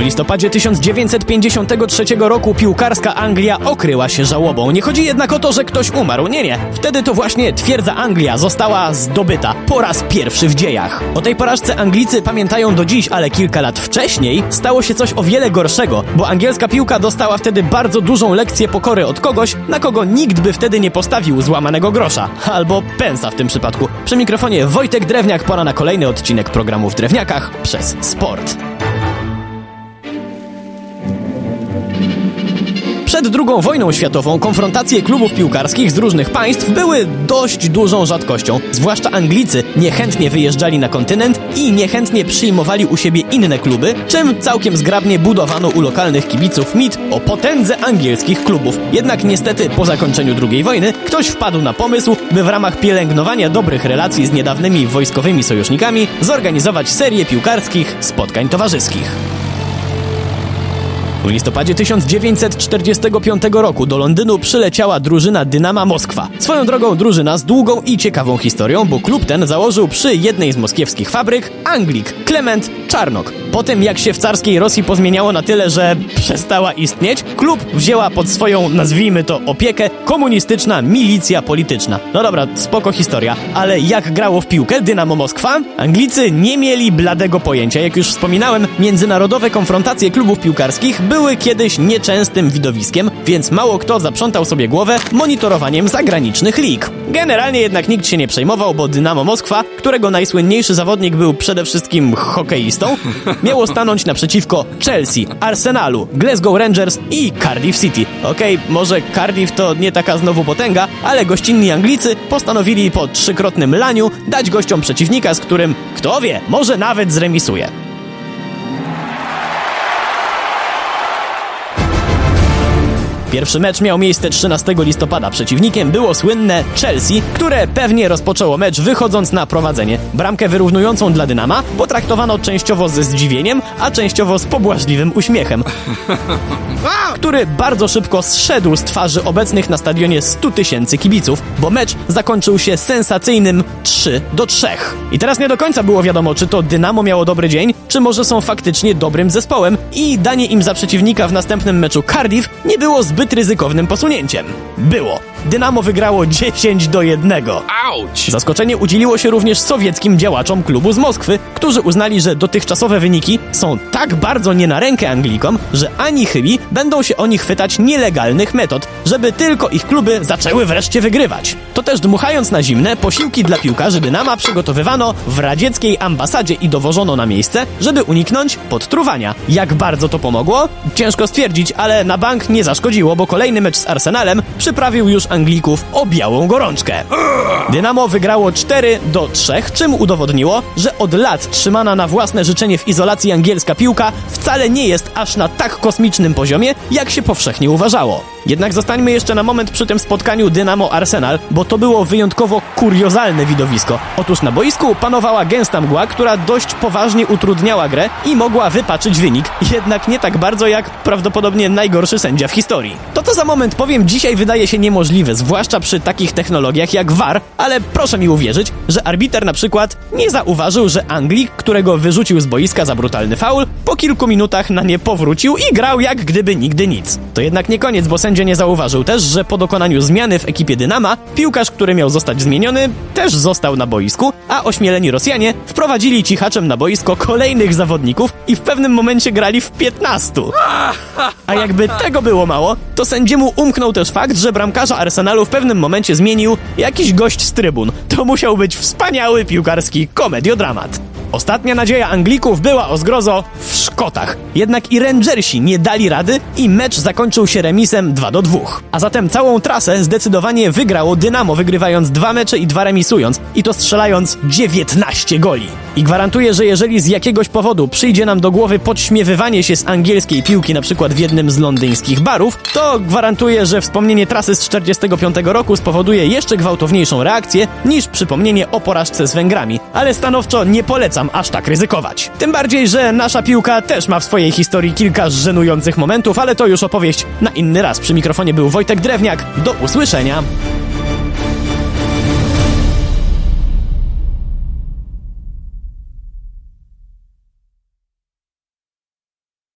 W listopadzie 1953 roku piłkarska Anglia okryła się żałobą. Nie chodzi jednak o to, że ktoś umarł. Nie, nie. Wtedy to właśnie twierdza Anglia została zdobyta po raz pierwszy w dziejach. O tej porażce Anglicy pamiętają do dziś, ale kilka lat wcześniej stało się coś o wiele gorszego, bo angielska piłka dostała wtedy bardzo dużą lekcję pokory od kogoś, na kogo nikt by wtedy nie postawił złamanego grosza. Albo pensa w tym przypadku. Przy mikrofonie Wojtek Drewniak, pora na kolejny odcinek programu w Drewniakach przez Sport. Przed II wojną światową konfrontacje klubów piłkarskich z różnych państw były dość dużą rzadkością. Zwłaszcza Anglicy niechętnie wyjeżdżali na kontynent i niechętnie przyjmowali u siebie inne kluby, czym całkiem zgrabnie budowano u lokalnych kibiców mit o potędze angielskich klubów. Jednak niestety po zakończeniu II wojny ktoś wpadł na pomysł, by w ramach pielęgnowania dobrych relacji z niedawnymi wojskowymi sojusznikami zorganizować serię piłkarskich spotkań towarzyskich. W listopadzie 1945 roku do Londynu przyleciała drużyna Dynama Moskwa. Swoją drogą drużyna z długą i ciekawą historią, bo klub ten założył przy jednej z moskiewskich fabryk Anglik Klement Czarnok. Potem jak się w carskiej Rosji pozmieniało na tyle, że przestała istnieć, klub wzięła pod swoją, nazwijmy to, opiekę komunistyczna milicja polityczna. No dobra, spoko historia, ale jak grało w piłkę Dynamo Moskwa? Anglicy nie mieli bladego pojęcia. Jak już wspominałem, międzynarodowe konfrontacje klubów piłkarskich były kiedyś nieczęstym widowiskiem, więc mało kto zaprzątał sobie głowę monitorowaniem zagranicznych lig. Generalnie jednak nikt się nie przejmował, bo Dynamo Moskwa, którego najsłynniejszy zawodnik był przede wszystkim hokeistą, miało stanąć naprzeciwko Chelsea, Arsenalu, Glasgow Rangers i Cardiff City. Okej, okay, może Cardiff to nie taka znowu potęga, ale gościnni Anglicy postanowili po trzykrotnym laniu dać gościom przeciwnika, z którym, kto wie, może nawet zremisuje. Pierwszy mecz miał miejsce 13 listopada. Przeciwnikiem było słynne Chelsea, które pewnie rozpoczęło mecz wychodząc na prowadzenie. Bramkę wyrównującą dla Dynama potraktowano częściowo ze zdziwieniem, a częściowo z pobłażliwym uśmiechem, który bardzo szybko zszedł z twarzy obecnych na stadionie 100 tysięcy kibiców, bo mecz zakończył się sensacyjnym 3 do 3. I teraz nie do końca było wiadomo, czy to Dynamo miało dobry dzień, czy może są faktycznie dobrym zespołem i danie im za przeciwnika w następnym meczu Cardiff nie było zbyt zbyt ryzykownym posunięciem. Było. Dynamo wygrało 10 do 1. Auć! Zaskoczenie udzieliło się również sowieckim działaczom klubu z Moskwy, którzy uznali, że dotychczasowe wyniki są tak bardzo nie na rękę Anglikom, że ani chybi będą się oni chwytać nielegalnych metod, żeby tylko ich kluby zaczęły wreszcie wygrywać. To też dmuchając na zimne, posiłki dla piłkarzy Dynama przygotowywano w radzieckiej ambasadzie i dowożono na miejsce, żeby uniknąć podtruwania. Jak bardzo to pomogło? Ciężko stwierdzić, ale na bank nie zaszkodziło, bo kolejny mecz z Arsenalem przyprawił już Anglików o białą gorączkę. Dynamo wygrało 4 do 3, czym udowodniło, że od lat trzymana na własne życzenie w izolacji angielska piłka wcale nie jest aż na tak kosmicznym poziomie, jak się powszechnie uważało. Jednak zostańmy jeszcze na moment przy tym spotkaniu Dynamo-Arsenal, bo to było wyjątkowo kuriozalne widowisko. Otóż na boisku panowała gęsta mgła, która dość poważnie utrudniała grę i mogła wypaczyć wynik, jednak nie tak bardzo jak prawdopodobnie najgorszy sędzia w historii. To co za moment powiem dzisiaj wydaje się niemożliwe, zwłaszcza przy takich technologiach jak VAR, ale proszę mi uwierzyć, że arbiter na przykład nie zauważył, że Anglik, którego wyrzucił z boiska za brutalny faul, po kilku minutach na nie powrócił i grał jak gdyby nigdy nic. To jednak nie koniec, bo sędzia nie zauważył też, że po dokonaniu zmiany w ekipie Dynama, piłkarz, który miał zostać zmieniony, też został na boisku, a ośmieleni Rosjanie wprowadzili cichaczem na boisko kolejnych zawodników i w pewnym momencie grali w 15. A jakby tego było mało, to sędziemu umknął też fakt, że bramkarza Arsenalu w pewnym momencie zmienił jakiś gość z trybun. To musiał być wspaniały piłkarski komediodramat. Ostatnia nadzieja Anglików była o zgrozo w Szkotach. Jednak i Rangersi nie dali rady i mecz zakończył się remisem 2 do 2. A zatem całą trasę zdecydowanie wygrało Dynamo, wygrywając dwa mecze i dwa remisując i to strzelając 19 goli. I gwarantuję, że jeżeli z jakiegoś powodu przyjdzie nam do głowy podśmiewywanie się z angielskiej piłki na przykład w jednym z londyńskich barów, to gwarantuję, że wspomnienie trasy z 45 roku spowoduje jeszcze gwałtowniejszą reakcję niż przypomnienie o porażce z Węgrami. Ale stanowczo nie polecam aż tak ryzykować. Tym bardziej, że nasza piłka też ma w swojej historii kilka żenujących momentów, ale to już opowieść na inny raz. Przy mikrofonie był Wojtek Drewniak. Do usłyszenia.